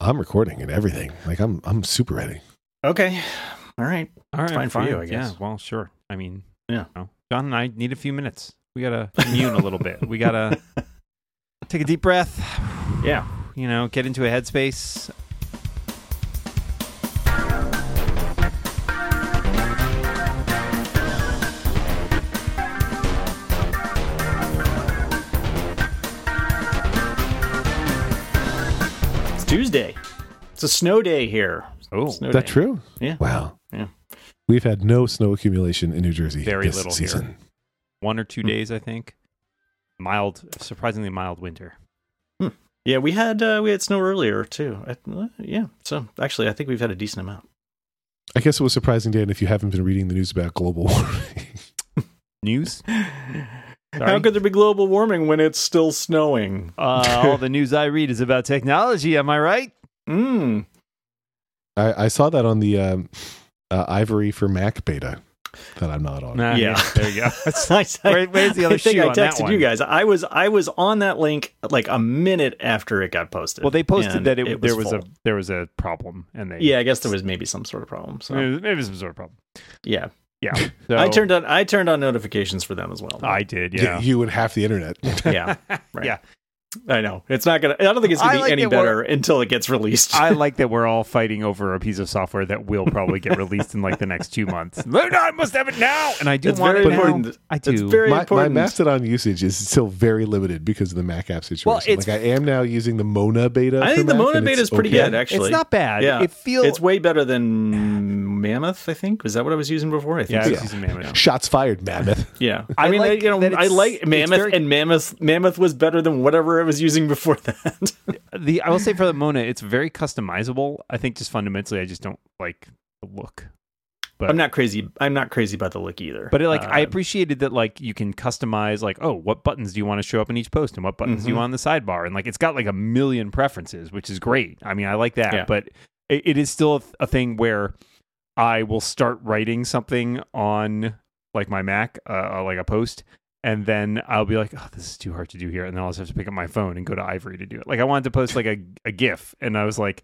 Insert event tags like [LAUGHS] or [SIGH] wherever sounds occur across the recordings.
I'm recording and everything. Like I'm I'm super ready. Okay. All right. All right, fine for you, I guess. Yeah, well, sure. I mean, Yeah. you know, John and I need a few minutes. We gotta commune a little bit. We gotta [LAUGHS] take a deep breath. Yeah. You know, get into a headspace. Tuesday. It's a snow day here. Oh, Snow that day. true? Yeah. Wow. Yeah. We've had no snow accumulation in New Jersey Very this little here. season. one or two Hmm. days, I think. Mild, surprisingly mild winter. Yeah, we had uh, we had snow earlier too. I, yeah. So actually, I think we've had a decent amount. I guess it was surprising, Dan, if you haven't been reading the news about global [LAUGHS] warming. News? [LAUGHS] How could there be global warming when it's still snowing? Uh, all the news I read is about technology. Am I right? Mm. I, I saw that on the um, uh, Ivory for Mac beta that I'm not on. Nah, Yeah. There you go. [LAUGHS] I, Where- where's the other I think shoe I on that texted one? you guys. I was I was on that link like a minute after it got posted. Well, they posted that it, was there was a there was a problem, and they yeah. I guess there was maybe some sort of problem. So maybe, maybe some sort of problem. yeah, Yeah, [LAUGHS] I turned on I turned on notifications for them as well. I did. Y- Yeah, You and half the internet. yeah, [LAUGHS] right. Yeah. I know it's not gonna. I don't think it's gonna I be like any better until it gets released. I [LAUGHS] like that we're all fighting over a piece of software that will probably get released in like the next two months. No, no, I must have it now, and I do it's want very it now. I do. It's very my, my important. Mastodon usage is still very limited because of the Mac app situation. Well, like I am now using the Mona beta. I for think the Mac, Mona beta is pretty okay. good, actually. It's not bad. Yeah. It feels. It's way better than Mammoth. I think was that what I was using before. I think yeah, I so. was using Mammoth. Shots fired, Mammoth. Yeah, I I, mean, like I, you know, I like Mammoth, very- and Mammoth. Mammoth was better than whatever I was using before that. [LAUGHS] The I will say for the Mona, it's very customizable. I think just fundamentally, I just don't like the look. But I'm not crazy. I'm not crazy about the look either. But it, like I Uh, appreciated that like you can customize like oh what buttons do you want to show up in each post and what buttons do you Mhm. want on the sidebar and like it's got like a million preferences which is great. I mean I like that, Yeah. but it, it is still a, th- a thing where I will start writing something on like my Mac, uh, like a post, and then I'll be like, oh, this is too hard to do here, and then I'll just have to pick up my phone and go to Ivory to do it. Like I wanted to post like a, a GIF, and I was like.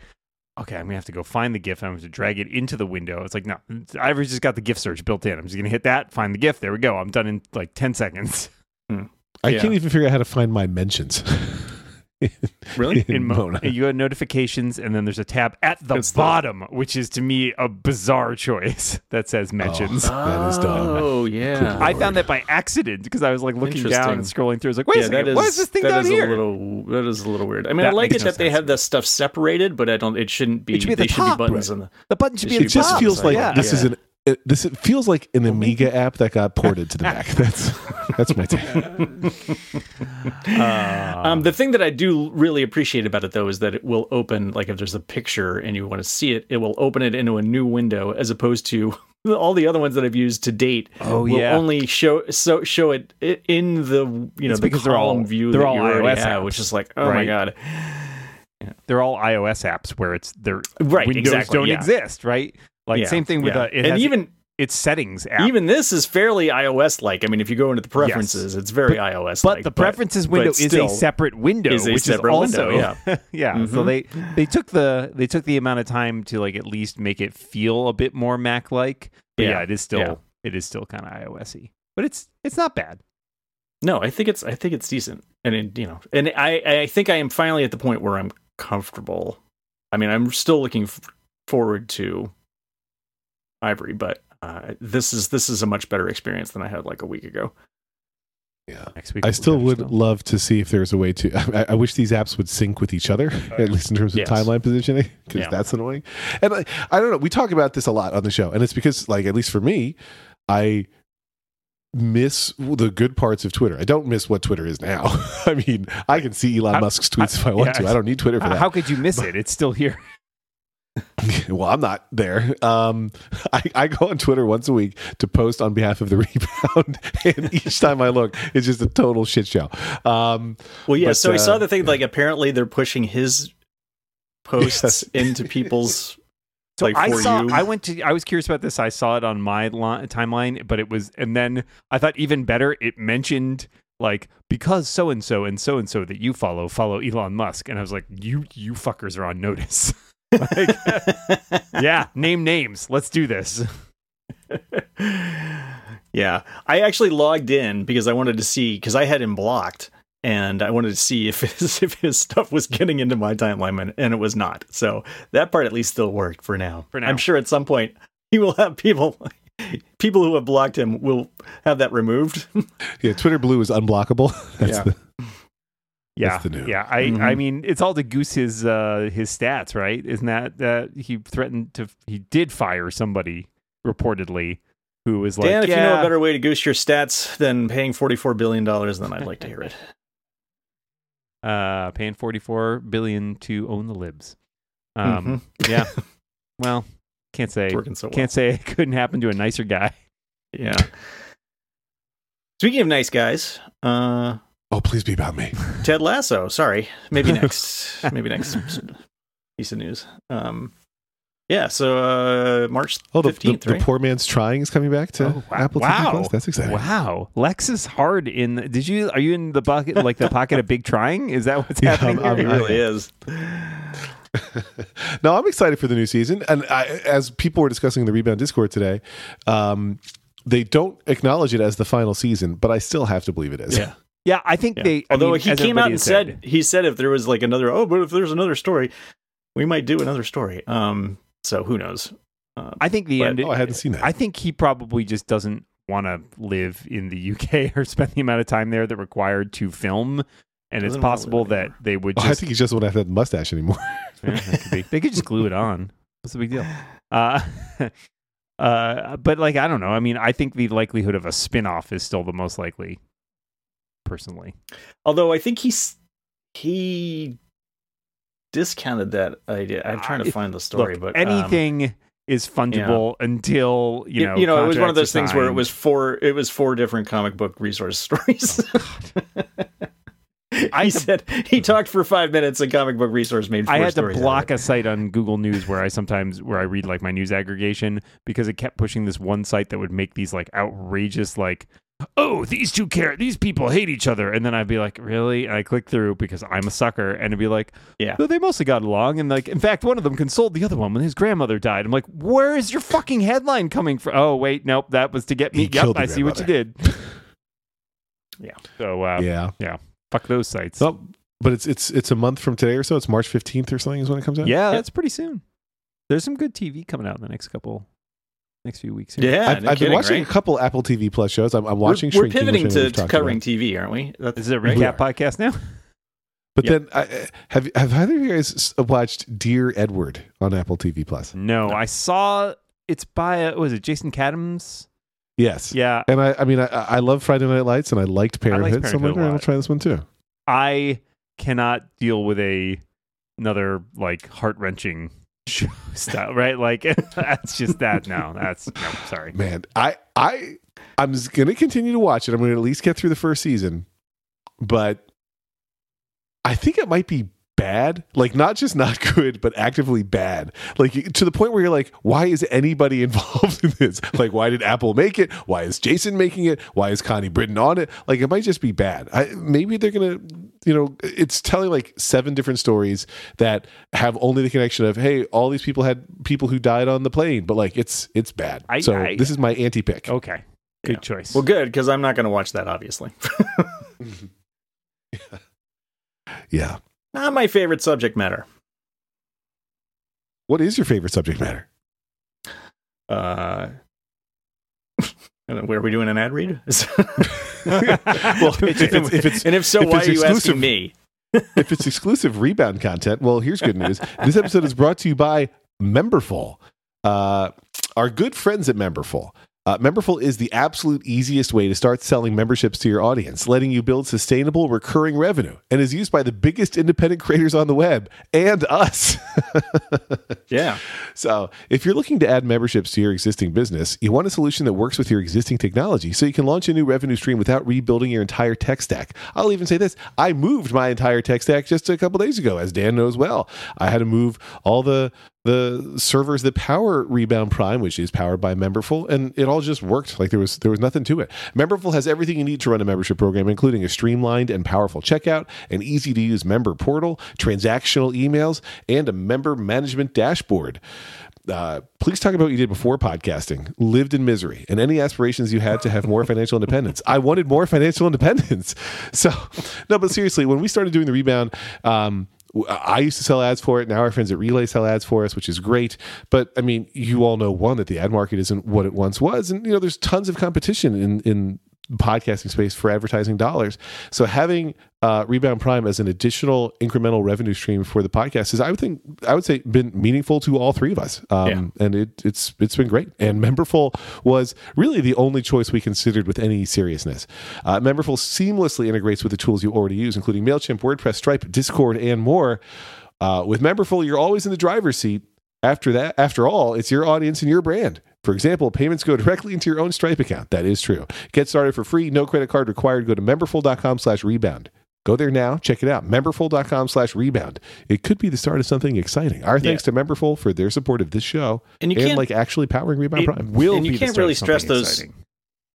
Okay, I'm gonna have to go find the GIF. I'm going to drag it into the window. It's like no, Ivory's just got the GIF search built in. I'm just gonna hit that, find the GIF. There we go. I'm done in like ten seconds. Hmm. I Yeah. can't even figure out how to find my mentions. [LAUGHS] [LAUGHS] really, in In Mo- Mona. you go to notifications, and then there's a tab at the It's the- bottom, which is to me a bizarre choice [LAUGHS] that says oh. mentions. That is dumb. Oh yeah, I found that by accident because I was like looking down and scrolling through. I was like, wait a second, that is what is this thing that down is here? A little, that is a little weird. I mean, I like it no that they have the stuff separated, but I don't. It shouldn't be. It should be at the they should top. be buttons on the. the button should It be it at the should just top. feels like yeah. this is Yeah. an it, this it feels like an Amiga app that got ported to the Mac. [LAUGHS] That's that's my take. Uh, [LAUGHS] Um, the thing that I do really appreciate about it, though, is that it will open, like if there's a picture and you want to see it, it will open it into a new window, as opposed to [LAUGHS] all the other ones that I've used to date. Oh, will yeah. only show so show it in the you know It's the because they're all- column view they're that all you already iOS have, apps, which is like, oh my right? god, they're all iOS apps where it's their Right, windows exactly, don't yeah. exist, right? Like Yeah, same thing with yeah. uh, it and even its settings app. even this is fairly iOS like. I mean, if you go into the preferences, it's very iOS but the preferences window is a separate window, is a which separate is also window, yeah, [LAUGHS] yeah. So Mhm. they they took the they took the amount of time to like at least make it feel a bit more Mac like. But yeah, Yeah, it is still yeah. it is still kind of iOSy, but it's it's not bad. No, I think it's I think it's decent, and it, you know, and I I think I am finally at the point where I'm comfortable. I mean, I'm still looking f- forward to Ivory, but uh, this is this is a much better experience than I had like a week ago. Yeah. Next week I still would them. love to see if there's a way to. [LAUGHS] I, I wish these apps would sync with each other, at least in terms of Yes. timeline positioning, because Yeah. that's annoying. And I, I don't know. We talk about this a lot on the show, and it's because, like, at least for me, I miss the good parts of Twitter. I don't miss what Twitter is now. [LAUGHS] I mean, I can see Elon How- Musk's tweets if I want yeah, to. I don't need Twitter for that. how could you miss it? It's still here. [LAUGHS] well, I'm not there. Um, [LAUGHS] I, I go on Twitter once a week to post on behalf of the [LAUGHS] rebound, and each time I look, it's just a total shit show. Um, Well, yeah. But, so I saw uh, the thing like apparently they're pushing his posts Yes. into people's. So like, I saw. you. I went to. I was curious about this. I saw it on my li- timeline, but it was, and then I thought even better. It mentioned like because so and so and so and so that you follow follow Elon Musk, and I was like, you you fuckers are on notice. Like, [LAUGHS] yeah, name names. Let's do this. [LAUGHS] yeah, I actually logged in because I wanted to see because I had him blocked, and I wanted to see if his [LAUGHS] if his stuff was getting into my timeline, and it was not. So that part at least still worked for now. For now. I'm sure at some point he will have people. People who have blocked him will have that removed. Yeah, Twitter Blue is unblockable. That's Yeah. the, Yeah, the new. yeah. I, I Mhm. mean, it's all to goose his uh, his stats, right? Isn't that that he threatened to? He did fire somebody reportedly who was like, Dan, if yeah, you know a better way to goose your stats than paying forty four billion dollars, then I'd like to hear it. [LAUGHS] uh, paying forty four billion to own the libs. Um, Mhm. yeah. [LAUGHS] Well, can't say It's working so well. can't say it couldn't happen to a nicer guy. Yeah. Speaking of nice guys, uh, oh, please be about me. Ted Lasso. Sorry, maybe [LAUGHS] next. maybe next piece of news. Um, yeah. So uh, March Oh, the, the, fifteenth, the right? poor man's trying is coming back to Oh, wow. Apple Wow. TV Plus. That's exciting. Wow, Lex is hard in. Did you? Are you in the bucket like the pocket of big trying? Is that what's [LAUGHS] Yeah, happening? I'm- [LAUGHS] it? I'm- really is. no, I'm excited for the new season. And I, as people were discussing in the Rebound Discord today, um, they don't acknowledge it as the final season, but I still have to believe it is. Yeah. Yeah, I think Yeah. they. I Although mean, he came out and has said, he said if there was like another oh, but if there's another story, we might do another story. Um, so who knows? Uh, I think the But- end. Oh, I hadn't seen that. I think he probably just doesn't want to live in the UK [LAUGHS] or spend the amount of time there that required to film. And it's possible that anymore. they would Oh. I think he just won't have that mustache anymore. [LAUGHS] [LAUGHS] Yeah, that could be. They could just glue it on. What's the big deal? [SIGHS] Uh, uh, but like I don't know. I mean, I think the likelihood of a spin-off is still the most likely. Personally, although I think he's he discounted that idea. I'm trying to find the story, Look, but um, anything is fungible until you you, know. you know, it was one of those things where it was four. It was four different comic book resource [LAUGHS] stories. [LAUGHS] I he said he talked for five minutes, and comic book resource made. I had to stories out of block a site on Google News where I sometimes where I read like my news aggregation because it kept pushing this one site that would make these like outrageous like oh these two care these people hate each other and then I'd be like really and I click through because I'm a sucker and it'd be like Yeah. "Oh, they mostly got along and like in fact one of them consoled the other one when his grandmother died I'm like where is your fucking headline coming from oh wait nope that was to get me He yep I see what you did [LAUGHS] Yeah. so uh, yeah. fuck those sites So, but it's it's it's a month from today or so. It's March 15th or something is when it comes out. Yeah, that's pretty soon. There's some good TV coming out in the next couple, next few weeks. Here. Yeah, I've, no I've been watching right? a couple Apple TV Plus shows. I'm, I'm watching We're, we're Shrinking, which I pivoting to, to covering about. TV, aren't we? That's, This is a right? recap podcast now. But Yeah. then, I, have have either of you guys watched Dear Edward on Apple TV Plus? No, No. I saw it's by uh, was it Jason Katims? Yes. Yeah, And I, I mean, I, I love Friday Night Lights, and I liked Parenthood, so I'm Parenthood like, a "All right, I'll try this one too. I cannot deal with a another like heart wrenching style, right? Like [LAUGHS] that's just that. No, that's no. Sorry. Man, I I I'm just gonna continue to watch it. I'm gonna at least get through the first season, but I think it might be bad. Like not just not [LAUGHS] good, but actively bad. Like to the point where you're like, why is anybody [LAUGHS] involved in this? Like, why did Apple make it? Why is Jason making it? Why is Connie Britton on it? Like, it might just be bad. I, maybe they're gonna, you know, it's telling like seven different stories that have only the connection of, hey, all these people had people who died on the plane, but like it's it's bad. I- so I- this is my anti pick. Okay. Good Yeah. choice. Well, good because I'm not going to watch that. Obviously, [LAUGHS] Yeah. not my favorite subject matter. What is your favorite subject matter? Uh, [LAUGHS] I where are we doing an ad read? [LAUGHS] Well, [LAUGHS] if it's- if it's- and if so, if why it's are you exclusive- asking me? [LAUGHS] if it's exclusive rebound content, well, here's good news. This episode is brought to you by Memberful. Uh, our good friends at Memberful. Uh, Memberful is the absolute easiest way to start selling memberships to your audience, letting you build sustainable recurring revenue, and is used by the biggest independent creators on the web and us. [LAUGHS] Yeah, So, if you're looking to add memberships to your existing business, you want a solution that works with your existing technology so you can launch a new revenue stream without rebuilding your entire tech stack. I'll even say this I moved my entire tech stack just a couple days ago, as Dan knows well. I had to move all the the servers that power Rebound Prime, which is powered by Memberful, and it all just worked. Like there was there was nothing to it. Memberful has everything you need to run a membership program, including a streamlined and powerful checkout, an easy to use member portal, transactional emails, and a member management dashboard. Uh, please talk about what you did before podcasting, lived in misery, and any aspirations you had to have more financial independence. I wanted more financial independence. [LAUGHS] So, no, but seriously, when we started doing the rebound, um, Uh, I used to sell ads for it. Now our friends at Relay sell ads for us, which is great. But I mean, you all know one that the ad market isn't what it once was, and you know there's tons of competition in in podcasting space for advertising dollars. So having uh, Rebound Prime as an additional incremental revenue stream for the podcast is, I would think, I would say, been meaningful to all three of us, um, and it, it's it's been great. And Memberful was really the only choice we considered with any seriousness. Uh, Memberful seamlessly integrates with the tools you already use, including Mailchimp, WordPress, Stripe, Discord, and more. Uh, with Memberful, you're always in the driver's seat. After that, after all, it's your audience and your brand. For example, payments go directly into your own Stripe account. That is true. Get started for free, no credit card required. Go to memberful.com slash rebound. Go there now, check it out. Memberful.com slash rebound. It could be the start of something exciting. Our thanks to Memberful for their support of this show And you and can't like actually powering Rebound It Prime. Will And you be can't start really of stress those- exciting.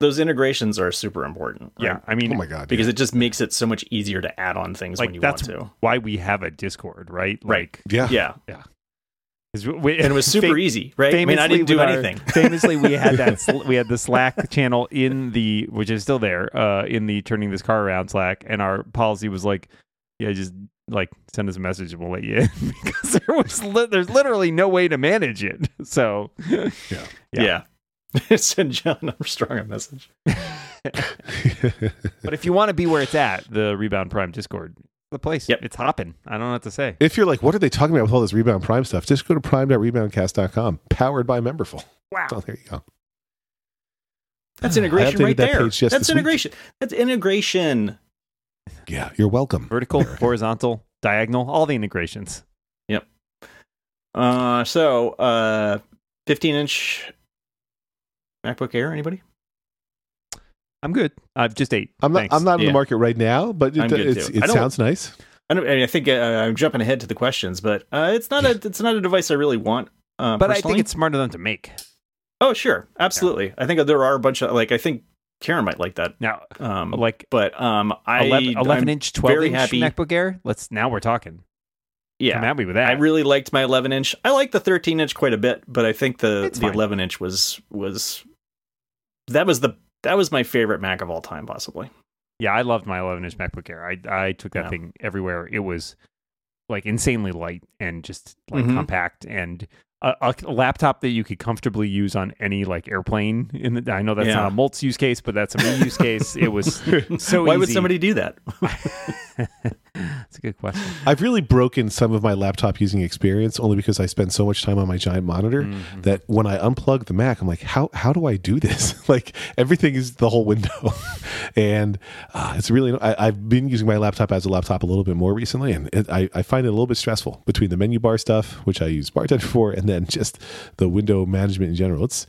those integrations are super important. right? Yeah, I mean, Oh my god. because yeah. it just makes it so much easier to add on things like when you that's want to. why we have a Discord, right? Right. Like, yeah. Yeah, 'cause we- and it was [LAUGHS] super fam- easy, right? I mean, I didn't do with our- anything. [LAUGHS] famously, we had that [LAUGHS] sl- we had the Slack channel in the which is still there uh, in the turning this car around Slack, and our policy was like, yeah, just like send us a message and we'll let you in because there was li- there's literally no way to manage it. So Yeah. Yeah. Send John Armstrong a message. But if you want to be where it's at, the Rebound Prime Discord, the place, Yep. it's hopping. I don't know what to say. if you're like, what are they talking about with all this Rebound Prime stuff? Just go to prime.reboundcast.com, powered by Memberful. Wow. Oh, there you go. That's integration right that there. just That's this week. integration. That's integration. Yeah, you're welcome. Vertical, horizontal, diagonal, all the integrations. Yep. Uh, so, uh, 15 inch MacBook Air. Anybody? I'm good. I've just ate. I'm not. Thanks. I'm not in Yeah. the market right now, but it, it's, it sounds nice. I don't. I, mean, I think uh, I'm jumping ahead to the questions, but uh, it's not a. It's not a device I really want. Uh, But I think it's smart of them to make. Oh, sure, absolutely. I think there are a bunch of like. I think Karen might like that. Now, Um, like but um, I 11, 11 inch, 12 very inch happy. MacBook Air. Let's now we're talking. Yeah, Come at me with that. I really liked my 11 inch. I like the 13 inch quite a bit, but I think the It's the fine. 11 inch was was that was the that was my favorite Mac of all time, possibly. yeah, I loved my 11 inch MacBook Air. I I took that Yeah. thing everywhere. It was like insanely light and just like Mhm. compact and a, a laptop that you could comfortably use on any like airplane. In the, I know that's Yeah. not a Moltz use case, but that's a me use case. It was [LAUGHS] so Why would somebody do that? [LAUGHS] [LAUGHS] That's a good question. I've really broken some of my laptop using experience only because I spend so much time on my giant monitor Mhm. that when I unplug the Mac, I'm like, how how do I do this? like everything is the whole window, and uh, it's really. I, I've been using my laptop as a laptop a little bit more recently, and it, I I find it a little bit stressful between the menu bar stuff, which I use Bartender for, and then just the window management in general. It's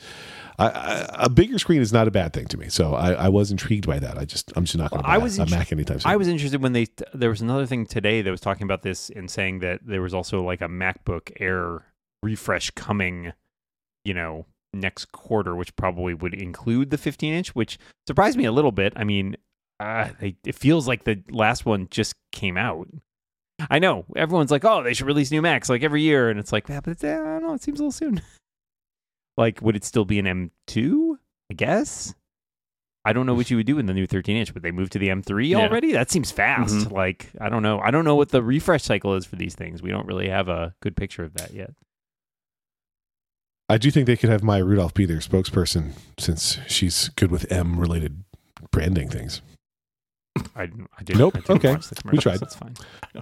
I, I, a bigger screen is not a bad thing to me, so I, I was intrigued by that. I just I'm just not going to I was a Mac anytime soon. I was interested when they there was another thing today that was talking about this and saying that there was also like a MacBook Air refresh coming, you know, next quarter, which probably would include the 15 inch, which surprised me a little bit. I mean, uh, they, it feels like the last one just came out. I know everyone's like, "Oh, they should release new Macs like every year," and it's like, yeah, but it's, uh, I don't know, it seems a little soon. [LAUGHS] like, would it still be an M2? I guess. I don't know what you would do in the new 13 inch. Would they move to the M3 Yeah. already? That seems fast. Mhm. Like, I don't know. I don't know what the refresh cycle is for these things. We don't really have a good picture of that yet. I do think they could have Maya Rudolph be their spokesperson since she's good with M related branding things. I, I did. Nope. I didn't Okay. watch the commercials. tried. That's fine.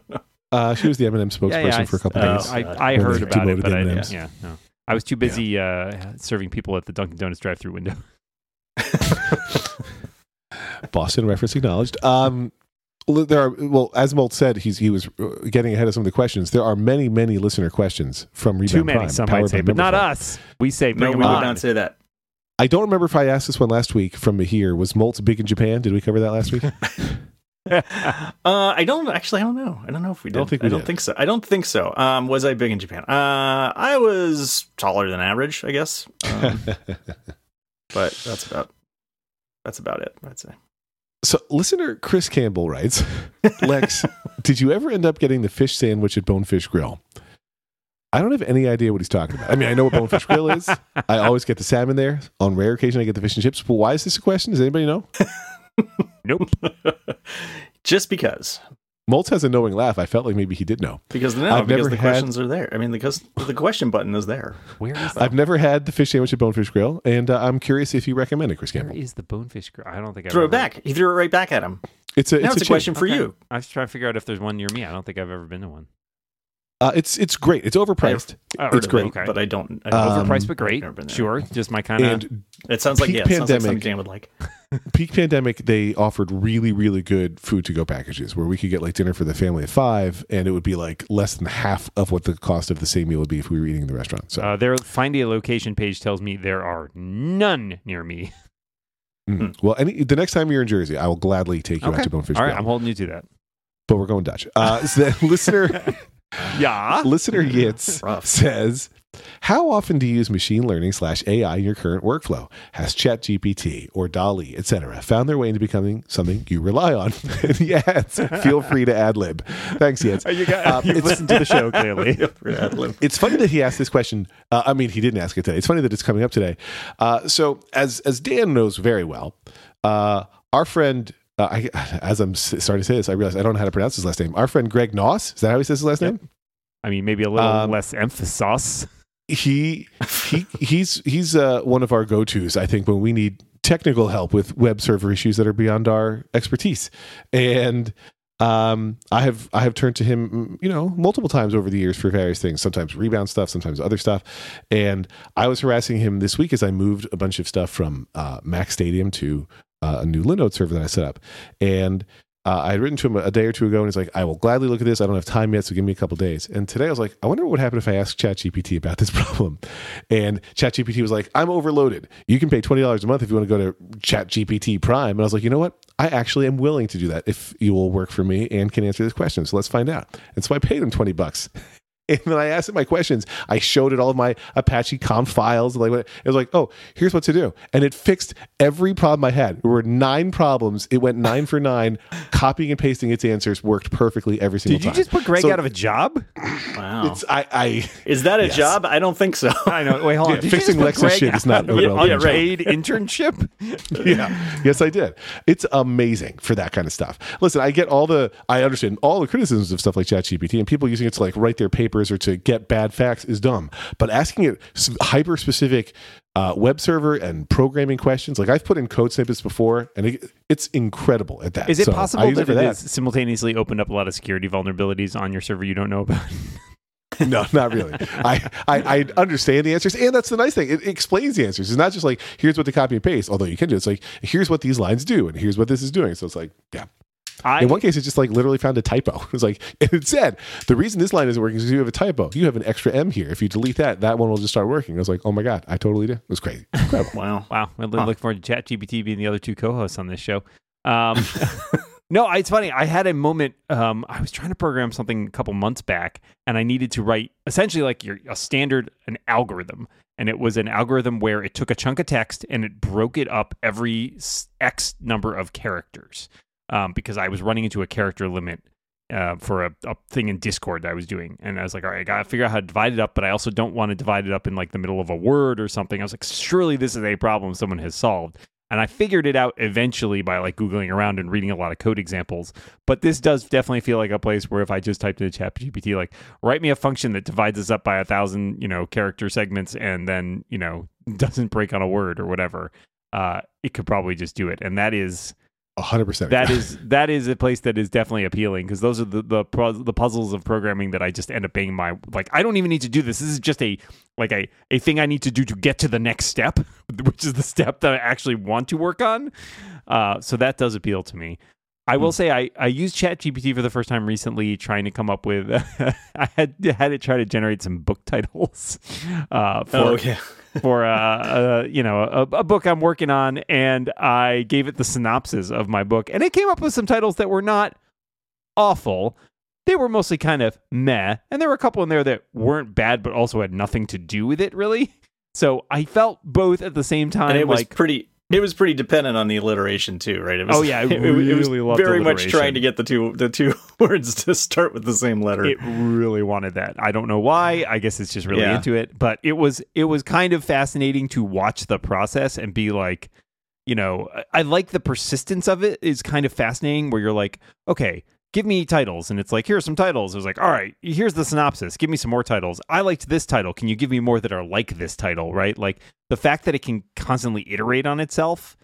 [LAUGHS] Uh, she was the M&M spokesperson Yeah, yeah, I for a couple s- days. uh, I, I heard they about it, but I, M&Ms. yeah, no. I was too busy uh, serving people at the Dunkin' Donuts drive-through window. [LAUGHS] Boston reference acknowledged. Um, there are well, as Molt said, he's he was uh, getting ahead of some of the questions. There are many, many listener questions from Rebound Too many, Prime, some powered might say, but not Memberful. us. We say no, we them would on. not say that. I don't remember if I asked this one last week from here. Was Molt big in Japan? Did we cover that last week? [LAUGHS] uh, I don't actually. I don't know. I don't know if we did. Don't think we I don't think so. I don't think so. Um, was I big in Japan? Uh, I was taller than average, I guess. Um, [LAUGHS] but that's about that's about it. I'd say. So, listener Chris Campbell writes, Lex, [LAUGHS] did you ever end up getting the fish sandwich at Bonefish Grill? I don't have any idea what he's talking about. I mean, I know what Bonefish Grill is. I always get the salmon there. On rare occasion, I get the fish and chips. But why is this a question? Does anybody know? [LAUGHS] Nope. [LAUGHS] Just because. Moltz has a knowing laugh. I felt like maybe he did know. Because no, I've because never the had- questions are there. I mean, because the question button is there. Where is I've never had the fish sandwich at Bonefish Grill, and uh, I'm curious if you recommend it, Chris where Campbell. is the bonefish? Gr- I don't think I've Throw it ever- back. He threw it right back at him. It's a now it's, it's a, chain. question for Okay. you. I was trying to figure out if there's one near me. I don't think I've ever been to one. Uh, it's it's great. It's overpriced, I heard It's great. it, Okay. but I don't. I Um, Overpriced but great. never been there. Sure, just my kind of. It sounds like peak yeah, it sounds like something Dan would like. [LAUGHS] peak pandemic, they offered really, really good food to go packages where we could get like dinner for the family of five, and it would be like less than half of what the cost of the same meal would be if we were eating in the restaurant. So, Uh, their find a location page tells me there are none near me. [LAUGHS] mm. well, any the next time you're in Jersey, I will gladly take you out to Bonefish All right, Grill. I'm holding you to that. but we're going Dutch. Uh, so then [LAUGHS] listener, Yeah. listener [LAUGHS] Yitz says, "How often do you use machine learning slash AI in your current workflow? Has ChatGPT or DALL-E, etc., found their way into becoming something you rely on?" [LAUGHS] adds, "Feel free to ad lib." Thanks, Yitz. You got, Uh, you've listened to the show clearly. [LAUGHS] it's funny that he asked this question. Uh, I mean, he didn't ask it today. It's funny that it's coming up today. Uh, so, as as Dan knows very well, uh, our friend. Uh, I, [LAUGHS] as I'm starting to say this, I realize I don't know how to pronounce his last name. Our friend Greg Noss, is that how he says his last Yep. name? I mean, maybe a little Um, less emphasis. He he [LAUGHS] he's he's uh, one of our go tos. I think when we need technical help with web server issues that are beyond our expertise, and um, I have I have turned to him, you know, multiple times over the years for various things. Sometimes rebound stuff, sometimes other stuff. And I was harassing him this week as I moved a bunch of stuff from uh, MacStadium to uh, a new Linode server that I set up, and. Uh, I had written to him a day or two ago, and he's like, "I will gladly look at this. I don't have time yet, so give me a couple days." And today, I was like, "I wonder what would happen if I asked ChatGPT about this [LAUGHS] problem." And ChatGPT was like, "I'm overloaded. You can pay twenty dollars a month if you want to go to ChatGPT Prime." And I was like, "You know what? I actually am willing to do that if you will work for me and can answer this question. So let's find out." And so I paid him twenty bucks. And then I asked it my questions. I showed it all of my Apache conf files. Like it was like, oh, here's what to do, and it fixed every problem I had. There were nine problems. It went nine for nine. [LAUGHS] Copying and pasting its answers worked perfectly every single time. Did you time. just put Greg So out of a job? Wow. It's I. I Is that a Yes. job? I don't think so. I know. Wait, hold on. Did you fixing just put Greg shit is not out a of well-paid job. paid internship? [LAUGHS] yeah. Yes, I did. It's amazing for that kind of stuff. Listen, I get all the, I understand all the criticisms of stuff like ChatGPT and people using it to like write their papers or to get bad facts is dumb. But asking it hyper specific uh, web server and programming questions, like I've put in code snippets before, and it, it's incredible at that. Is it So possible that it has simultaneously opened up a lot of security vulnerabilities on your server you don't know about? [LAUGHS] no, not really. I, I I understand the answers, and that's the nice thing. It explains the answers. It's not just like here's what to copy and paste. Although you can do, it. it's like here's what these lines do, and here's what this is doing. So it's like, yeah. I, In one case, it just like literally found a typo. [LAUGHS] It was like [LAUGHS] it said the reason this line isn't working is because you have a typo. You have an extra M here. If you delete that, that one will just start working. I was like, oh my god, I totally did. It was crazy. Incredible. [LAUGHS] Wow. Wow, I look forward to ChatGPT being the other two co-hosts on this show. Um, no, it's funny. I had a moment. Um, I was trying to program something a couple months back, and I needed to write essentially like your a standard an algorithm, and it was an algorithm where it took a chunk of text and it broke it up every X number of characters. Um, because I was running into a character limit uh, for a, a thing in Discord that I was doing. And I was like, all right, I got to figure out how to divide it up, but I also don't want to divide it up in like the middle of a word or something. I was like, surely this is a problem someone has solved. And I figured it out eventually by like Googling around and reading a lot of code examples. But this does definitely feel like a place where if I just typed into ChatGPT, like, write me a function that divides this up by a thousand, you know, character segments and then, you know, [LAUGHS] doesn't break on a word or whatever, uh, it could probably just do it. And that is hundred percent. that is that is a place that is definitely appealing because those are the the, the puzzles of programming that I just end up being my like I don't even need to do this. This is just a like a a thing I need to do to get to the next step, [LAUGHS] which is the step that I actually want to work on. Uh, so that does appeal to me. I will say I, I used ChatGPT for the first time recently, trying to come up with. [LAUGHS] I had had it try to generate some book titles [LAUGHS] uh, for Oh, yeah. [LAUGHS] for uh, uh you know a, a book I'm working on, and I gave it the synopsis of my book, and it came up with some titles that were not awful. They were mostly kind of meh, and there were a couple in there that weren't bad, but also had nothing to do with it really. So I felt both at the same time. and it was like, pretty. It was pretty dependent on the alliteration too, right? It was, Oh, yeah, I [LAUGHS] it, it was loved very much trying to get the two the two [LAUGHS] words to start with the same letter. it really wanted that. I don't know why. I guess it's just really Yeah. into it. But it was it was kind of fascinating to watch the process and be like, you know, I- I like the persistence of it is kind of fascinating where you're like, okay, give me titles. And it's like, here are some titles. It was like, all right, here's the synopsis. Give me some more titles. I liked this title. Can you give me more that are like this title? Right? Like the fact that it can constantly iterate on itself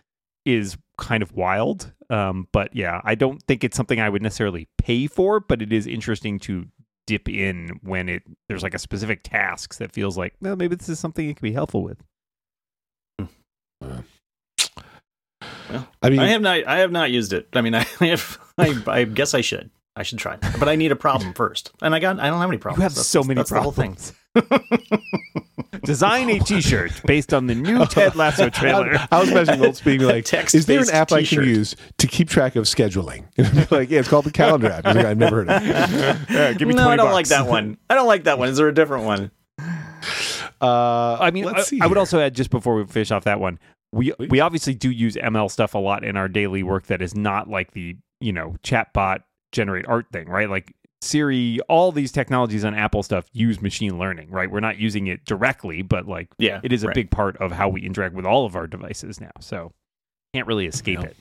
is kind of wild. Um, but yeah, I don't think it's something I would necessarily pay for, but it is interesting to dip in when it there's like a specific task that feels like, well, maybe this is something it could be helpful with. I mean, I have not. I have not used it. I mean, [LAUGHS] I have. I, I guess I should. I should try, but I need a problem first. And I got. I don't have any problems. You have That's- so many that's the whole thing. problems. [LAUGHS] Design a T-shirt based on the new Ted [LAUGHS] Lasso trailer. I, I was imagining old speak like, Text-based is there an app I can use to keep track of scheduling? And I'd be like, yeah, it's called the calendar app. Like, I've never heard of it. Yeah, give me no, I don't bucks. like that one. I don't like that one. Is there a different one? Uh, I mean, I, let's see I would also add just before we finish off that one, we we obviously do use ML stuff a lot in our daily work that is not like the you know chatbot generate art thing, right? Like Siri, all these technologies on Apple stuff use machine learning, right? We're not using it directly, but like Yeah, it is a right. big part of how we interact with all of our devices now. So can't really escape Yeah. it.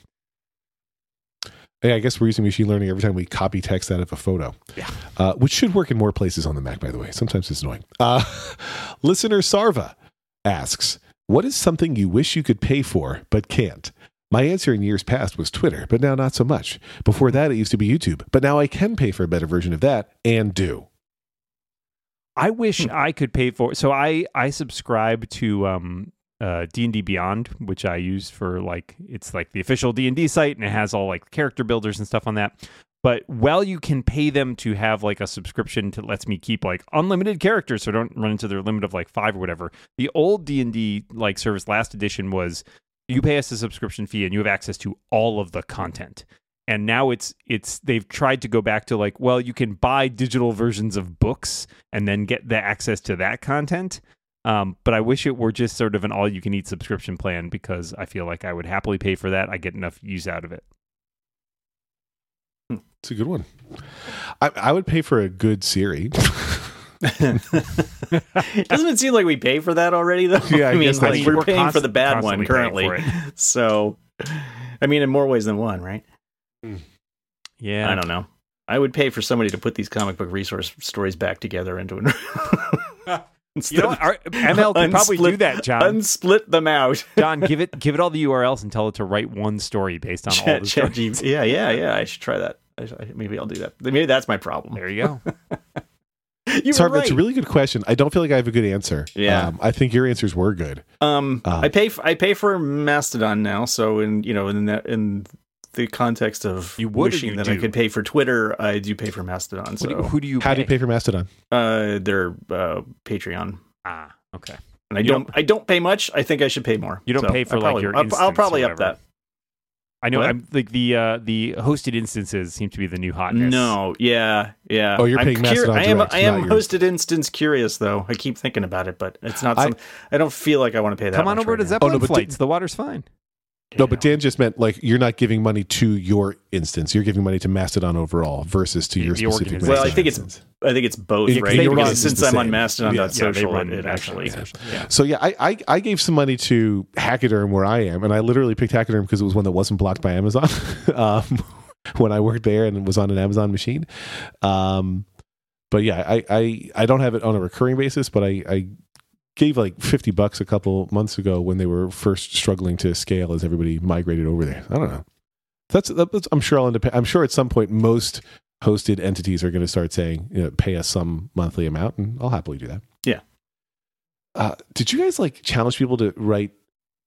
Yeah, I guess we're using machine learning every time we copy text out of a photo. Yeah. Uh, which should work in more places on the Mac, by the way. Sometimes it's annoying. Uh, [LAUGHS] listener Sarva asks, What is something you wish you could pay for but can't? My answer in years past was Twitter, but now not so much. Before that, it used to be YouTube, but now I can pay for a better version of that and do. I wish Hmm. I could pay for. So I I subscribe to um uh D and D Beyond, which I use for like it's like the official D and D site, and it has all like character builders and stuff on that. But while you can pay them to have like a subscription that lets me keep like unlimited characters, so don't run into their limit of like five or whatever. The old D and D like service last edition was you pay us a subscription fee and you have access to all of the content. And now it's it's they've tried to go back to like well you can buy digital versions of books and then get the access to that content. Um, but i wish it were just sort of an all you can eat subscription plan because i feel like i would happily pay for that. I get enough use out of it It's a good one. I, I would pay for a good Siri. [LAUGHS] Doesn't it seem like we pay for that already, though? Yeah, I [LAUGHS] I mean, guess like that's we're true. paying for the bad one currently. [LAUGHS] So, I mean, in more ways than one, right? Hmm. yeah I don't know. I would pay for somebody to put these comic book resource stories back together into an. you know what? Our, ml could probably do Unsplit- that john Unsplit them out. john give it give it all the urls and tell it to write one story based on all the chat stories. G- yeah, yeah, yeah. I should try that. I I- maybe I'll do that. Maybe that's my problem. there you go [LAUGHS] You Sorry, were that's a really good question. I don't feel like I have a good answer. Yeah. Um, I think your answers were good. Um, Uh, I pay. For, I pay for Mastodon now. So in you know in that in the context of You would wishing you that I could pay for Twitter, I do pay for Mastodon. who, So do, who do you How do you pay? pay for Mastodon? uh, their uh, Patreon. ah okay And I don't, don't- I don't pay much. I think I should pay more. You don't So pay for, I'll like, probably- your I'll, I'll probably or up that. I know. What? I'm like the uh, the hosted instances seem to be the new hotness. No, yeah, yeah. Oh, you're I'm paying Mastodon I am. direct, I am not yours. hosted instance curious though. I keep thinking about it, but it's not. I- Some, I, don't feel like I want to pay that. come on over right to now. Zeppelin Oh, no, but flights. the water's fine. No, but Dan just meant like you're not giving money to your instance. You're giving money to Mastodon overall versus to your the specific. organization. Well, I Mastodon think it's. I think it's both, Yeah, 'cause right? they Because run since I'm on same. Mastodon.social, Yeah, they run it, it actually. Mastodon. Yeah. So yeah, I, I I gave some money to Hachyderm where I am, and I literally picked Hachyderm because it was one that wasn't blocked by Amazon [LAUGHS] um, [LAUGHS] when I worked there and was on an Amazon machine. Um, but yeah, I, I I don't have it on a recurring basis, but I, I gave like fifty bucks a couple months ago when they were first struggling to scale as everybody migrated over there. I don't know. That's, that's I'm sure I'll end up. I'm sure at some point most hosted entities are going to start saying, you know, pay us some monthly amount, and I'll happily do that. Yeah. Uh, did you guys like challenge people to write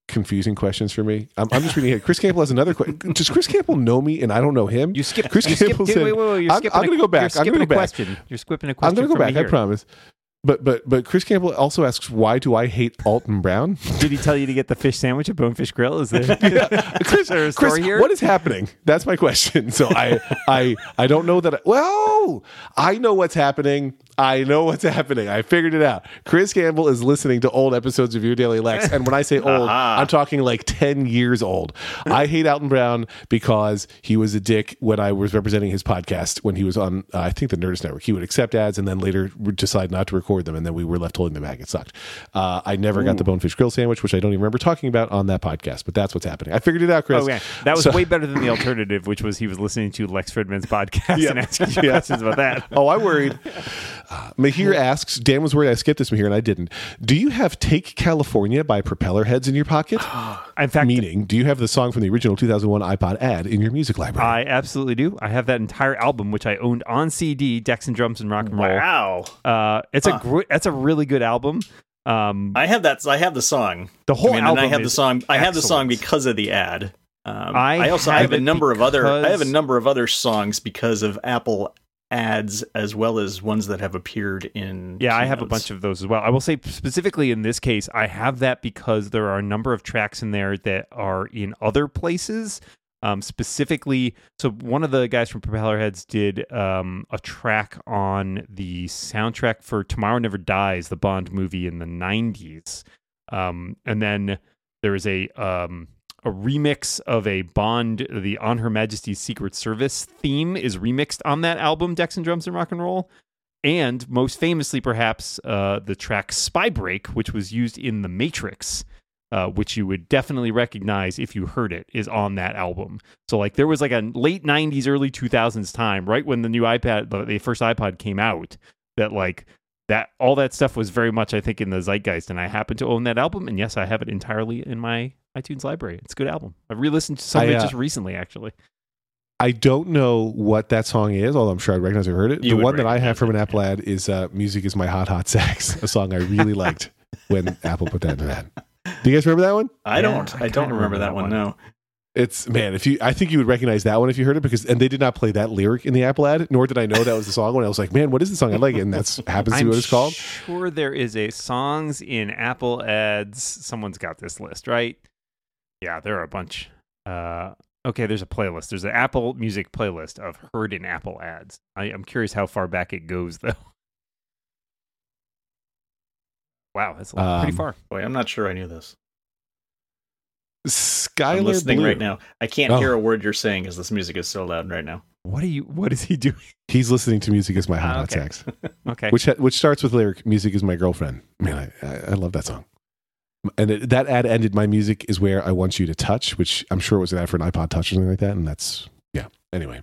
confusing questions for me? I'm, I'm just reading here. Chris Campbell has another question. Does Chris Campbell know me and I don't know him? You skipped. Chris you Campbell wait, said- wait, wait, wait, You're I'm- skipping I'm gonna go back. You're I'm skipping gonna a go back. question. You're skipping a question. I'm going to go back. I promise. But but but Chris Campbell also asks, why do I hate Alton Brown? [LAUGHS] Did he tell you to get the fish sandwich at Bonefish Grill? Is there, [LAUGHS] Chris, is there a story Chris, here? what is happening? That's my question. So I I I don't know that. I, well, I know what's happening. I know what's happening. I figured it out. Chris Campbell is listening to old episodes of Your Daily Lex, and when I say old, [LAUGHS] Aha. I'm talking like ten years old. I hate Alton Brown because he was a dick when I was representing his podcast when he was on. Uh, I think the Nerdist Network. He would accept ads and then later decide not to record them, and then we were left holding them back. It sucked. Uh, I never got the Bonefish Grill sandwich, which I don't even remember talking about on that podcast. But that's what's happening. I figured it out, Chris. Oh, yeah. That was So- way better than the alternative, which was he was listening to Lex Fridman's podcast [LAUGHS] Yeah. and asking Yeah. questions about that. [LAUGHS] Oh, I worried. Uh, Mahir asks, Dan was worried I skipped this, Mahir, and I didn't. Do you have Take California by Propellerheads in your pocket? [GASPS] In fact, Meaning, do you have the song from the original 2001 iPod ad in your music library? I absolutely do. I have that entire album, which I owned on CD, Decks and Drums and Rock and Roll. Wow. Uh, it's a That's a really good album. Um, I have that. I have the song. the whole I mean, album and I have the song. I have the song because of the ad. Um, I I, also have have a number of other. I have a number of other songs because of Apple ads, as well as ones that have appeared in. Yeah, I have a bunch of those as well. I will say specifically in this case, I have that because there are a number of tracks in there that are in other places. Um, specifically, so one of the guys from Propellerheads did um, a track on the soundtrack for Tomorrow Never Dies, the Bond movie in the '90s, um, and then there is a um, a remix of a Bond, the On Her Majesty's Secret Service theme is remixed on that album, Decks and Drums and Rock and Roll. And most famously, perhaps, uh, the track Spy Break, which was used in The Matrix, uh, which you would definitely recognize if you heard it, is on that album. So, like, there was like a late 90s, early 2000s time, right when the new iPad, the, the first iPod came out, that like that all that stuff was very much, I think, in the zeitgeist. And I happen to own that album. And yes, I have it entirely in my iTunes library. It's a good album. I've re listened to some of it uh, just recently, actually. I don't know what that song is, although I'm sure I'd recognize I've heard it. You the one that I have from an Apple ad is uh, Music is My Hot Hot Sex, a song I really [LAUGHS] liked when Apple put that in an ad. Do you guys remember that one? I Yeah, don't. I I, don't remember, remember that that one. one. No. It's man, if you I think you would recognize that one if you heard it because and they did not play that lyric in the Apple ad, nor did I know that was the song when I was like, man, what is the song? I like it, and that's happens to be I'm what it's called. sure there is a songs in Apple ads. Someone's got this list, right? Yeah, there are a bunch. Uh, okay, there's a playlist. There's an Apple Music playlist of heard in Apple ads. I, I'm curious how far back it goes, though. Wow, that's a lot, pretty Um, far. Boy, I'm not sure I knew this. Skylar I'm listening Blue. right now. I can't Oh. hear a word you're saying because this music is so loud right now. What are you? What is he doing? He's listening to Music is My Hot Ah, Hot okay. Sex. [LAUGHS] Okay, which which starts with lyric "Music is my girlfriend." Man, I, I, I love that song. And it, that ad ended. My music is where I want you to touch, which I'm sure was an ad for an iPod Touch or something like that. And that's yeah. Anyway,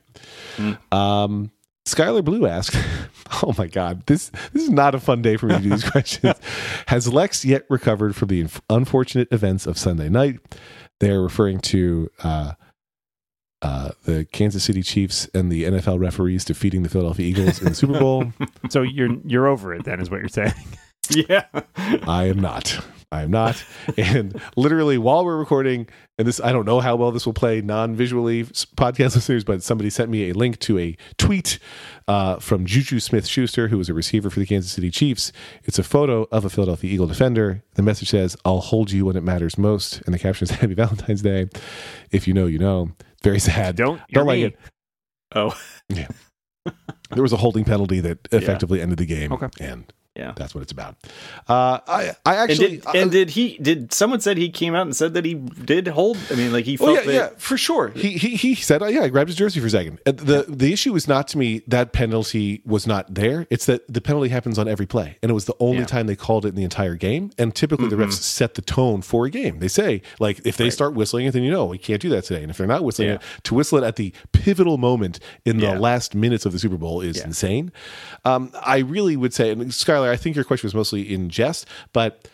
Hmm. um, Skylar Blue asked, [LAUGHS] "Oh my God, this this is not a fun day for me to do these [LAUGHS] questions. Has Lex yet recovered from the inf- unfortunate events of Sunday night?" They're referring to. Uh, uh, the Kansas City Chiefs and the NFL referees defeating the Philadelphia Eagles in the Super Bowl. [LAUGHS] so you're you're over it then, is what you're saying? yeah. I am not. I am not. [LAUGHS] And literally, while we're recording, and this, I don't know how well this will play non visually podcast [LAUGHS] listeners, but somebody sent me a link to a tweet uh, from Juju Smith Schuster, who was a receiver for the Kansas City Chiefs. It's a photo of a Philadelphia Eagle defender. The message says, I'll hold you when it matters most. And the caption is [LAUGHS] Happy Valentine's Day. If you know, you know. Very sad. Don't Don't like me. it. Oh, Yeah. There was a holding penalty that effectively ended the game. Okay. And Yeah. that's what it's about. Uh, I, I and actually. did and did he did someone said he came out and said that he did hold? I mean, like he felt yeah, that. yeah, for sure. He he he said, oh, "Yeah, I grabbed his jersey for a second. Uh, the The issue is not to me that penalty was not there. It's that the penalty happens on every play, and it was the only Yeah. time they called it in the entire game. And typically, the refs set the tone for a game. They say, like, if they start whistling it, then you know we can't do that today. And if they're not whistling Yeah. it, to whistle it at the pivotal moment in the last minutes of the Super Bowl is insane. Um, I really would say, and Skylar, I think your question was mostly in jest, but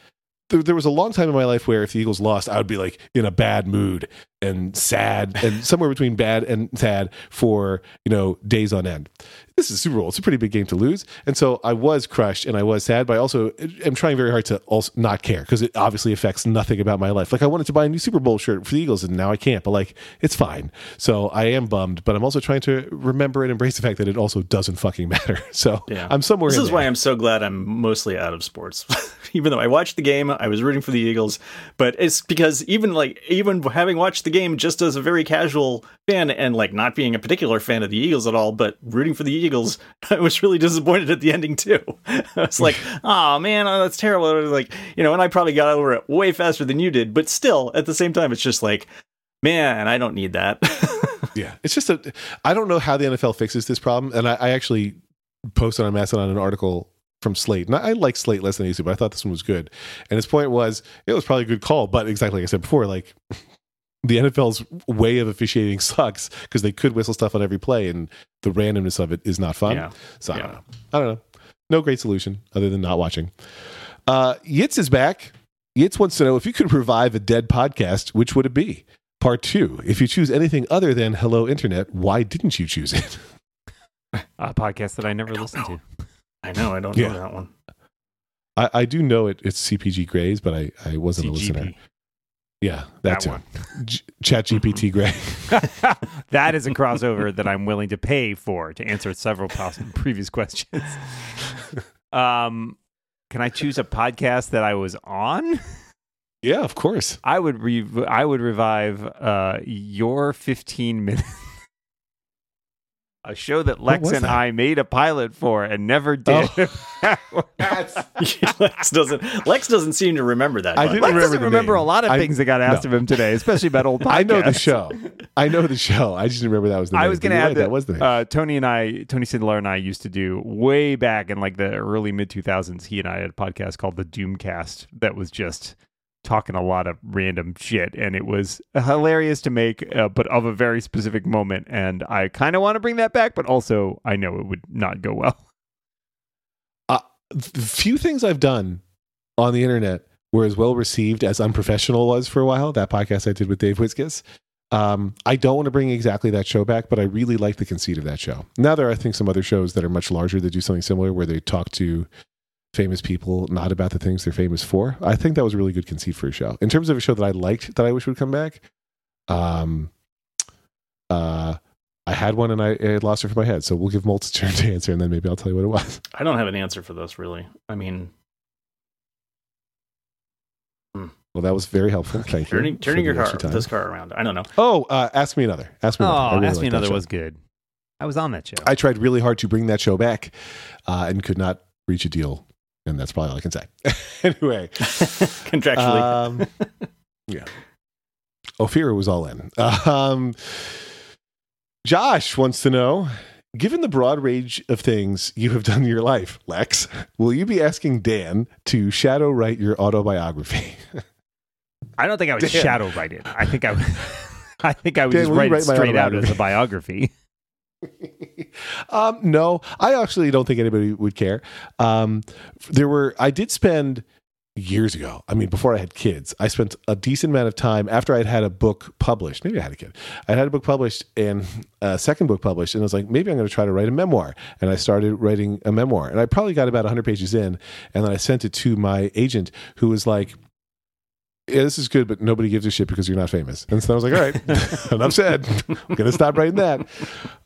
there, there was a long time in my life where if the Eagles lost, I would be like in a bad mood. And sad. [LAUGHS] And somewhere between bad and sad for you know days on end. This is super bowl. It's a pretty big game to lose. And so i was crushed and i was sad but i also uh, am trying very hard to also not care because it obviously affects nothing about my life. Like i wanted to buy a new super bowl shirt for the eagles and now i can't but like it's fine. So i am bummed but i'm also trying to remember and embrace the fact that it also doesn't fucking [LAUGHS] matter. So Yeah. i'm somewhere This in is there. why I'm so glad I'm mostly out of sports. [LAUGHS] even though I watched the game, I was rooting for the Eagles, but it's because even like even having watched the game just as a very casual fan and like not being a particular fan of the Eagles at all, but rooting for the Eagles, [LAUGHS] I was really disappointed at the ending too. [LAUGHS] I was like, [LAUGHS] "Oh man, oh, that's terrible." Like, you know, and I probably got over it way faster than you did, but still at the same time it's just like, man, I don't need that. Yeah, it's just a. I don't know how the NFL fixes this problem, and I, I actually posted on Mastodon an article from Slate, and I, I like Slate less than I used to, but I thought this one was good. And his point was, it was probably a good call, but exactly like I said before, like the NFL's way of officiating [LAUGHS] sucks because they could whistle stuff on every play, and the randomness of it is not fun. yeah. So I don't know. I don't know. No great solution other than not watching. Uh, Yitz is back. Yitz wants to know if you could revive a dead podcast, which would it be? Part two. If you choose anything other than Hello Internet, why didn't you choose it? [LAUGHS] A podcast that I never don't listened know. to. I know, I don't Yeah. know that one. I, I do know it. It's CGP Grey's, but I, I wasn't a listener. Yeah, That that's one. one. G- Chat GPT Gray. [LAUGHS] that is a crossover that I'm willing to pay for to answer several pos- previous questions. Um, can I choose a podcast that I was on? yeah, of course. I would re- I would revive uh, your 15 minutes. A show that Lex and that? I made a pilot for and never did. [LAUGHS] [LAUGHS] Lex doesn't Lex doesn't seem to remember that. I didn't Lex remember remember a lot of I- things that got asked no. of him today, especially about old podcasts. [LAUGHS] I know the show. I know the show. I just didn't remember that was the I name. was going to add right, that, that was the name. uh, Tony and I, Tony Sindler and I used to do way back in like the early mid 2000s. He and I had a podcast called the Doomcast that was just talking a lot of random shit, and it was hilarious to make, uh, but of a very specific moment. And I kind of want to bring that back, but also I know it would not go well. the few things I've done on the internet were as well received as unprofessional was for a while. That podcast I did with Dave Wiskus. Um, I don't want to bring exactly that show back, but I really like the conceit of that show. Now there are, I think, some other shows that are much larger that do something similar, where they talk to famous people, not about the things they're famous for. I think that was a really good conceit for a show. In terms of a show that I liked, that I wish would come back, um, uh, I had one and I, I lost it from my head. So we'll give Moltz a turn to answer, and then maybe I'll tell you what it was. [LAUGHS] I don't have an answer for this really. I mean, Well, that was very helpful. Thank turning you. for turning your car time. this car around. I don't know. Oh, uh, ask me another. Ask me another. I Oh, really Ask Me Another was good. I was on that show. I tried really hard to bring that show back, uh, and could not reach a deal, and that's probably all I can say. [LAUGHS] anyway, Contractually. um, [LAUGHS] yeah, Ophira was all in. Um, Josh wants to know. Given the broad range of things you have done in your life, Lex, will you be asking Dan to shadow write your autobiography? I don't think I would Dan. shadow write it. I think I would. [LAUGHS] I think I would Dan, just you write it straight out as a biography. [LAUGHS] um, no, I actually don't think anybody would care. Um, there were, I did spend years ago. I mean, before I had kids, I spent a decent amount of time after I'd had a book published. Maybe I had a kid. I had a book published and a second book published, and I was like, maybe I'm going to try to write a memoir. And I started writing a memoir, and I probably got about 100 pages in, and then I sent it to my agent, who was like. Yeah, this is good, but nobody gives a shit because you're not famous. And so I was like, all right, [LAUGHS] [LAUGHS] enough said. I'm going to stop writing that.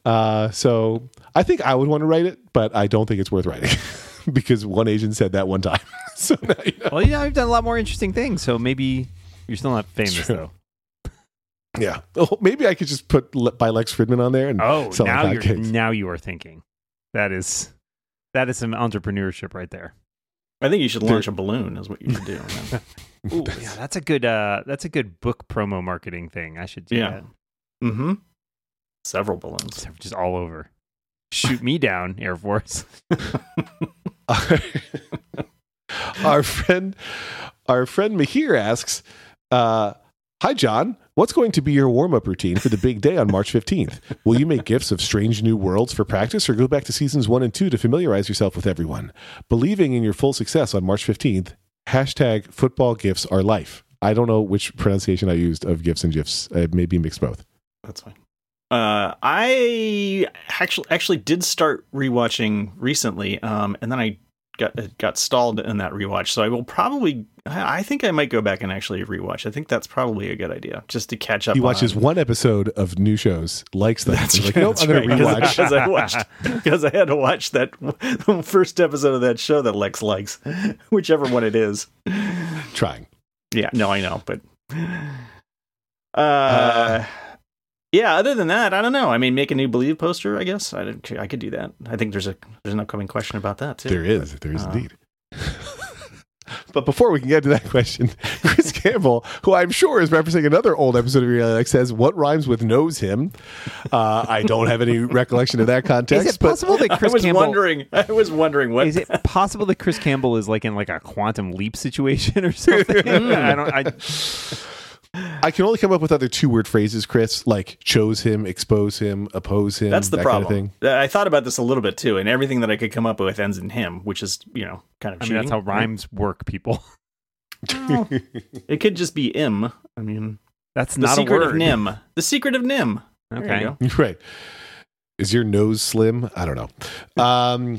Uh, so I think I would want to write it, but I don't think it's worth writing [LAUGHS] because one agent said that one time. so now you know. well, yeah, I've done a lot more interesting things, so maybe you're still not famous True. though. Yeah. Oh, maybe I could just put Le- by Lex Friedman on there and Oh, sell now you're hotcakes. now you are thinking. That is that is some entrepreneurship right there. I think you should launch a balloon. Is what you should do. Ooh, [LAUGHS] yeah, that's a good uh that's a good book promo marketing thing. I should do Yeah. mm-hmm. Several balloons. Just all over. Shoot me down, [LAUGHS] Air Force. [LAUGHS] our friend, our friend Mahir asks, uh, "Hi, John. What's going to be your warm-up routine for the big day on March 15th? Will you make gifts of strange new worlds for practice, or go back to seasons one and two to familiarize yourself with everyone? Believing in your full success on March 15th, hashtag football gifts are life. I don't know which pronunciation I used of gifs and gifs. It may be mixed both. That's fine. Uh, I actually actually did start rewatching recently, um, and then I got got stalled in that rewatch. So I will probably, I think I might go back and actually rewatch. I think that's probably a good idea, just to catch up. He watches on- one episode of new shows, likes that. That's like, right, nope, I'm gonna rewatch. [LAUGHS] because I watched because I had to watch that the [LAUGHS] first episode of that show that Lex likes, [LAUGHS] whichever one it is. Trying. Yeah, no, I know, but uh, yeah. Other than that, I don't know. I mean, make a new Believe poster. I guess I I could do that. I think there's a there's an upcoming question about that too. There is. There is uh, indeed. [LAUGHS] but before we can get to that question, [LAUGHS] Chris Campbell, who I'm sure is referencing another old episode of Reality X, says, What rhymes with knows him? Uh, I don't have any recollection of that context. [LAUGHS] Is it but possible that Chris I was Campbell? wondering. I was wondering what Is it possible that Chris Campbell is like in like a quantum leap situation or something? I don't. I, I can only come up with other two word phrases, Chris, like chose him, expose him, oppose him. That's the that problem. Kind of thing. I thought about this a little bit too, and everything that I could come up with ends in him, which is you know kind of I mean, that's how rhymes work, people. [LAUGHS] [LAUGHS] It could just be im. I mean, That's not the not secret a of word. Nim. The secret of Nim. There you Okay. go. [LAUGHS] Right. Is your nose slim? I don't know. Um,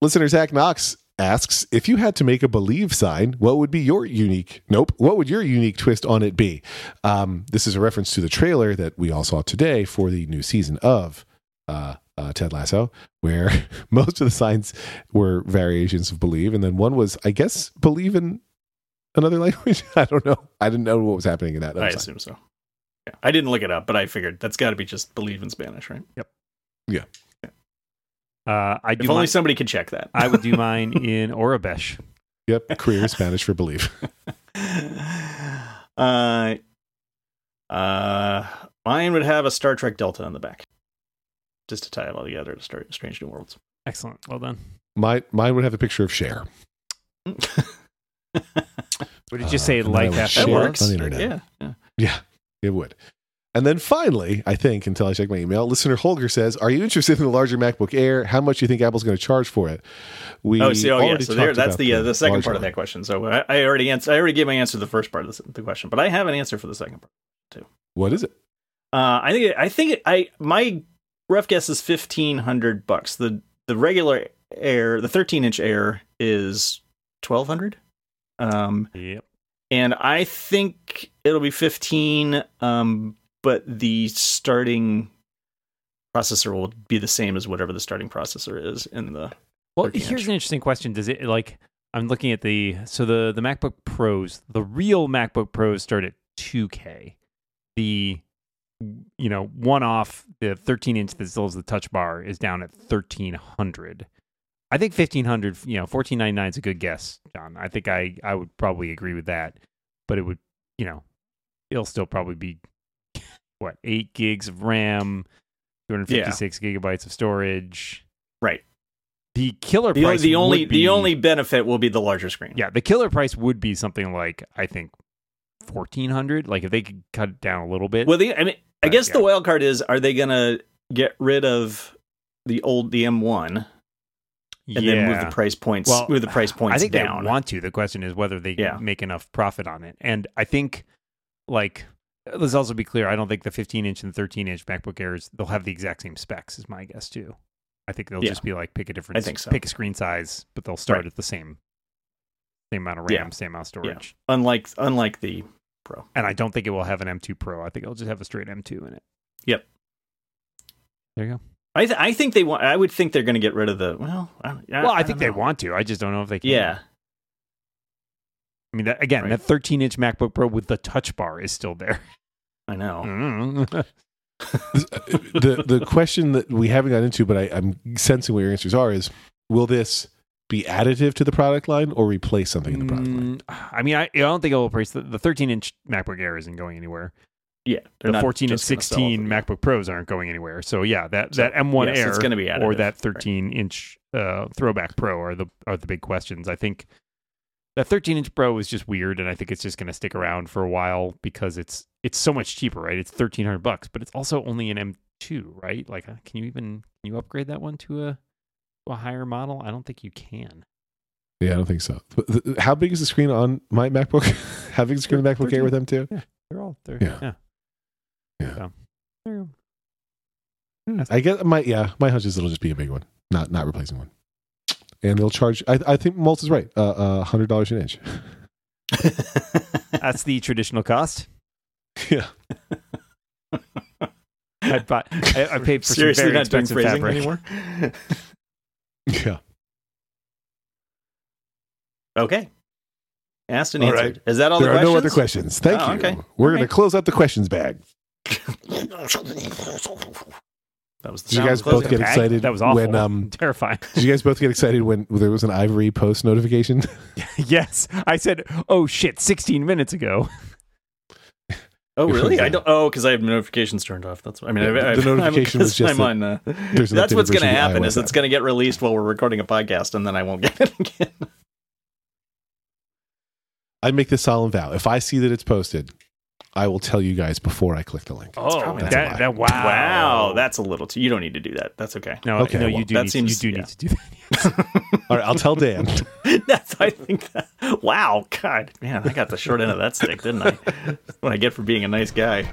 listener Zach Knox asks if you had to make a believe sign, what would be your unique? Nope. What would your unique twist on it be? Um, this is a reference to the trailer that we all saw today for the new season of uh, uh, Ted Lasso, where [LAUGHS] most of the signs were variations of believe, and then one was, I guess, believe in another language. [LAUGHS] I don't know. I didn't know what was happening in that. I other sign. assume so. Yeah. I didn't look it up, but I figured that's got to be just believe in Spanish, right? Uh, I do. If only mine- somebody could check that. I would do [LAUGHS] mine in Aurebesh. Yep. Career Spanish for believe. [LAUGHS] uh, uh, mine would have a Star Trek Delta on the back, just to tie it all together to start Strange New Worlds. Excellent. Well done. My, mine would have a picture of Cher. [LAUGHS] What did you Uh, say? and Life after that work? works. on the internet. Yeah, yeah. Yeah, it would. And then finally, I think, until I check my email, listener Holger says, Are you interested in the larger MacBook Air? How much do you think Apple's going to charge for it? We oh, see, oh yeah. already So there, talked that's the uh, the second large part of that question. So I, I already answered. I already gave my answer to the first part of the, the question, but I have an answer for the second part. Too. What is it? Uh, I think I think it, I my rough guess is fifteen hundred bucks. The the regular Air, the thirteen inch Air, is twelve hundred. Um, Yep. and I think it'll be fifteen. Um, but the starting processor will be the same as whatever the starting processor is in the. Well, 13 here's an interesting question. Does it like I'm looking at the so the the MacBook Pros, the real MacBook Pros start at 2K. The you know, one off the 13 inch that still has the touch bar is down at 1300. I think 1500, you know, 1499 is a good guess, John. I think I I would probably agree with that. But it would, you know, it'll still probably be what, 8 gigs of RAM, 256 gigabytes of storage. Right. The killer The, price the only be, the only benefit will be the larger screen. yeah, the killer price would be something like I think fourteen hundred. Like if they could cut it down a little bit. Well, the, I mean, I guess the wild card is: are they going to get rid of the old the M1 and then move the price points Well, move the price points I think down? they want to. The question is whether they Yeah. make enough profit on it. And I think, like, let's also be clear. I don't think the 15 inch and 13 inch MacBook Airs they'll have the exact same specs. Is my guess too. I think they'll Yeah. just be like pick a different, I think so. pick a screen size, but they'll start Right. at the same, same amount of RAM, Yeah. same amount of storage. unlike unlike the Pro. And I don't think it will have an M2 Pro. I think it'll just have a straight M2 in it. Yep. There you go. I th- I think they want. I would think they're going to get rid of the. Well, I, I, Well, I, I think they want to. I just don't know if they can. Yeah, I mean, that, again, Right. that 13 inch MacBook Pro with the touch bar is still there. I know. Mm. [LAUGHS] the the question that we haven't got into, but I, I'm sensing what your answers are is: Will this be additive to the product line or replace something in the product line? Mm, I mean, I, I don't think it'll replace the, the 13 inch MacBook Air isn't going anywhere. Yeah, the 14 and just gonna sell 16. MacBook Pros aren't going anywhere. So yeah, that So, that M1 yes, Air it's going to be additive. or that 13 inch uh, throwback Pro are the are the big questions. I think that 13 inch Pro is just weird, and I think it's just going to stick around for a while because it's it's so much cheaper, right? It's 1300 bucks, but it's also only an M2, right? Like, uh, can you even can you upgrade that one to a to a higher model? I don't think you can. Yeah, I don't think so. But th- How big is the screen on my MacBook? [LAUGHS] How big is the screen on the MacBook Air with the M2? Yeah, they're all there. Yeah. Yeah. Yeah. So, there you go. I guess my yeah, my hunch is it'll just be a big one, not not replacing one. And they'll charge. I, I think Moltz is right. Uh, uh hundred dollars an inch. [LAUGHS] That's the traditional cost. [LAUGHS] yeah. [LAUGHS] I'd buy, I, I paid for Seriously, some very not expensive phrasing fabric. anymore. Yeah. okay. Asked and All answered. right. Is that all there the are questions? no other questions. Thank Oh, you. okay. We're Okay. going to close out the questions bag. That was the Did you guys both get excited That was awful. when um [LAUGHS] Terrifying. did you guys both get excited when there was an Ivory post notification? [LAUGHS] [LAUGHS] yes, I said, "Oh shit!" 16 minutes ago. Oh, really? I don't. Oh, because I have notifications turned off. That's. I mean, Yeah, I, I, the notification was just I'm that on. Uh, There's that's what's going to version of the happen. iOS Is it's going to get released while we're recording a podcast, and then I won't get it again. I make this solemn vow. If I see that it's posted, I will tell you guys before I click the link. Oh, probably not a lie. that, that wow, Wow, that's a little too. You don't need to do that. That's okay. no, Okay, no, well, you do. that need, seems- you do yeah. need to do that. [LAUGHS] [LAUGHS] All right, I'll tell Dan. [LAUGHS] That's. I think. That, wow, God, man, I got the short end of that stick, didn't I? What I get for being a nice guy.